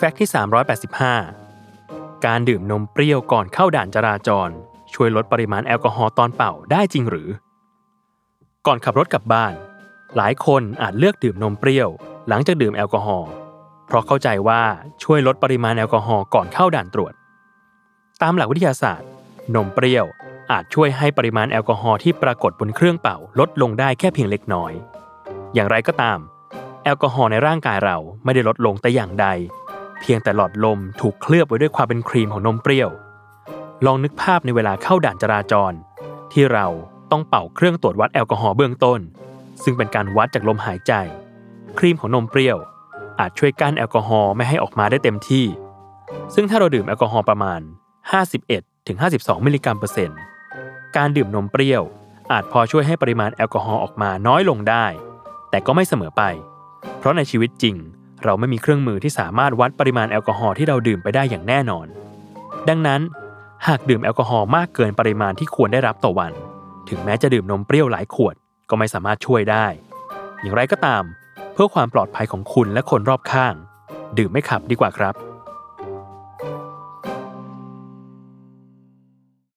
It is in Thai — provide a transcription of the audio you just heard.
Fact ที่ 385 การดื่มนมเปรี้ยวก่อนเข้าด่านจราจร ช่วยลดปริมาณแอลกอฮอล์ตอนเป่าได้จริงหรือ ก่อนขับรถกลับบ้าน หลายคนอาจเลือกดื่มนมเปรี้ยว หลังจากดื่มแอลกอฮอล์เพราะเข้าใจว่าช่วยลดปริมาณแอลกอฮอล์ก่อนเข้าด่านตรวจ ตามหลักวิทยาศาสตร์ นมเปรี้ยวอาจช่วยให้ปริมาณแอลกอฮอล์ที่ปรากฏบนเครื่องเป่าลดลงได้แค่เพียงเล็กน้อย อย่างไรก็ตาม แอลกอฮอล์ในร่างกายเราไม่ได้ลดลงแต่อย่างใด เพียงแต่หลอดลมถูกเคลือบไว้ด้วยความเป็นครีมของนมเปรี้ยว ลองนึกภาพในเวลาเข้าด่านจราจร ที่เราต้องเป่าเครื่องตรวจวัดแอลกอฮอล์เบื้องต้น ซึ่งเป็นการวัดจากลมหายใจ ครีมของนมเปรี้ยว อาจช่วยกั้นแอลกอฮอล์ไม่ให้ออกมาได้เต็มที่ ซึ่งถ้าเราดื่มแอลกอฮอล์ประมาณ 51-52 มิลลิกรัมเปอร์เซ็นต์การดื่มนมเปรี้ยว อาจพอช่วยให้ปริมาณแอลกอฮอล์ออกมาน้อยลงได้ แต่ก็ไม่เสมอไป เพราะในชีวิตจริง เราไม่มีเครื่องมือที่สามารถวัดปริมาณแอลกอฮอล์ที่เราดื่มไปได้อย่างแน่นอน ดังนั้น หากดื่มแอลกอฮอล์มากเกินปริมาณที่ควรได้รับต่อวัน ถึงแม้จะดื่มนมเปรี้ยวหลายขวดก็ไม่สามารถช่วยได้ อย่างไรก็ตาม เพื่อความปลอดภัยของคุณและคนรอบข้าง ดื่มไม่ขับดีกว่าครับ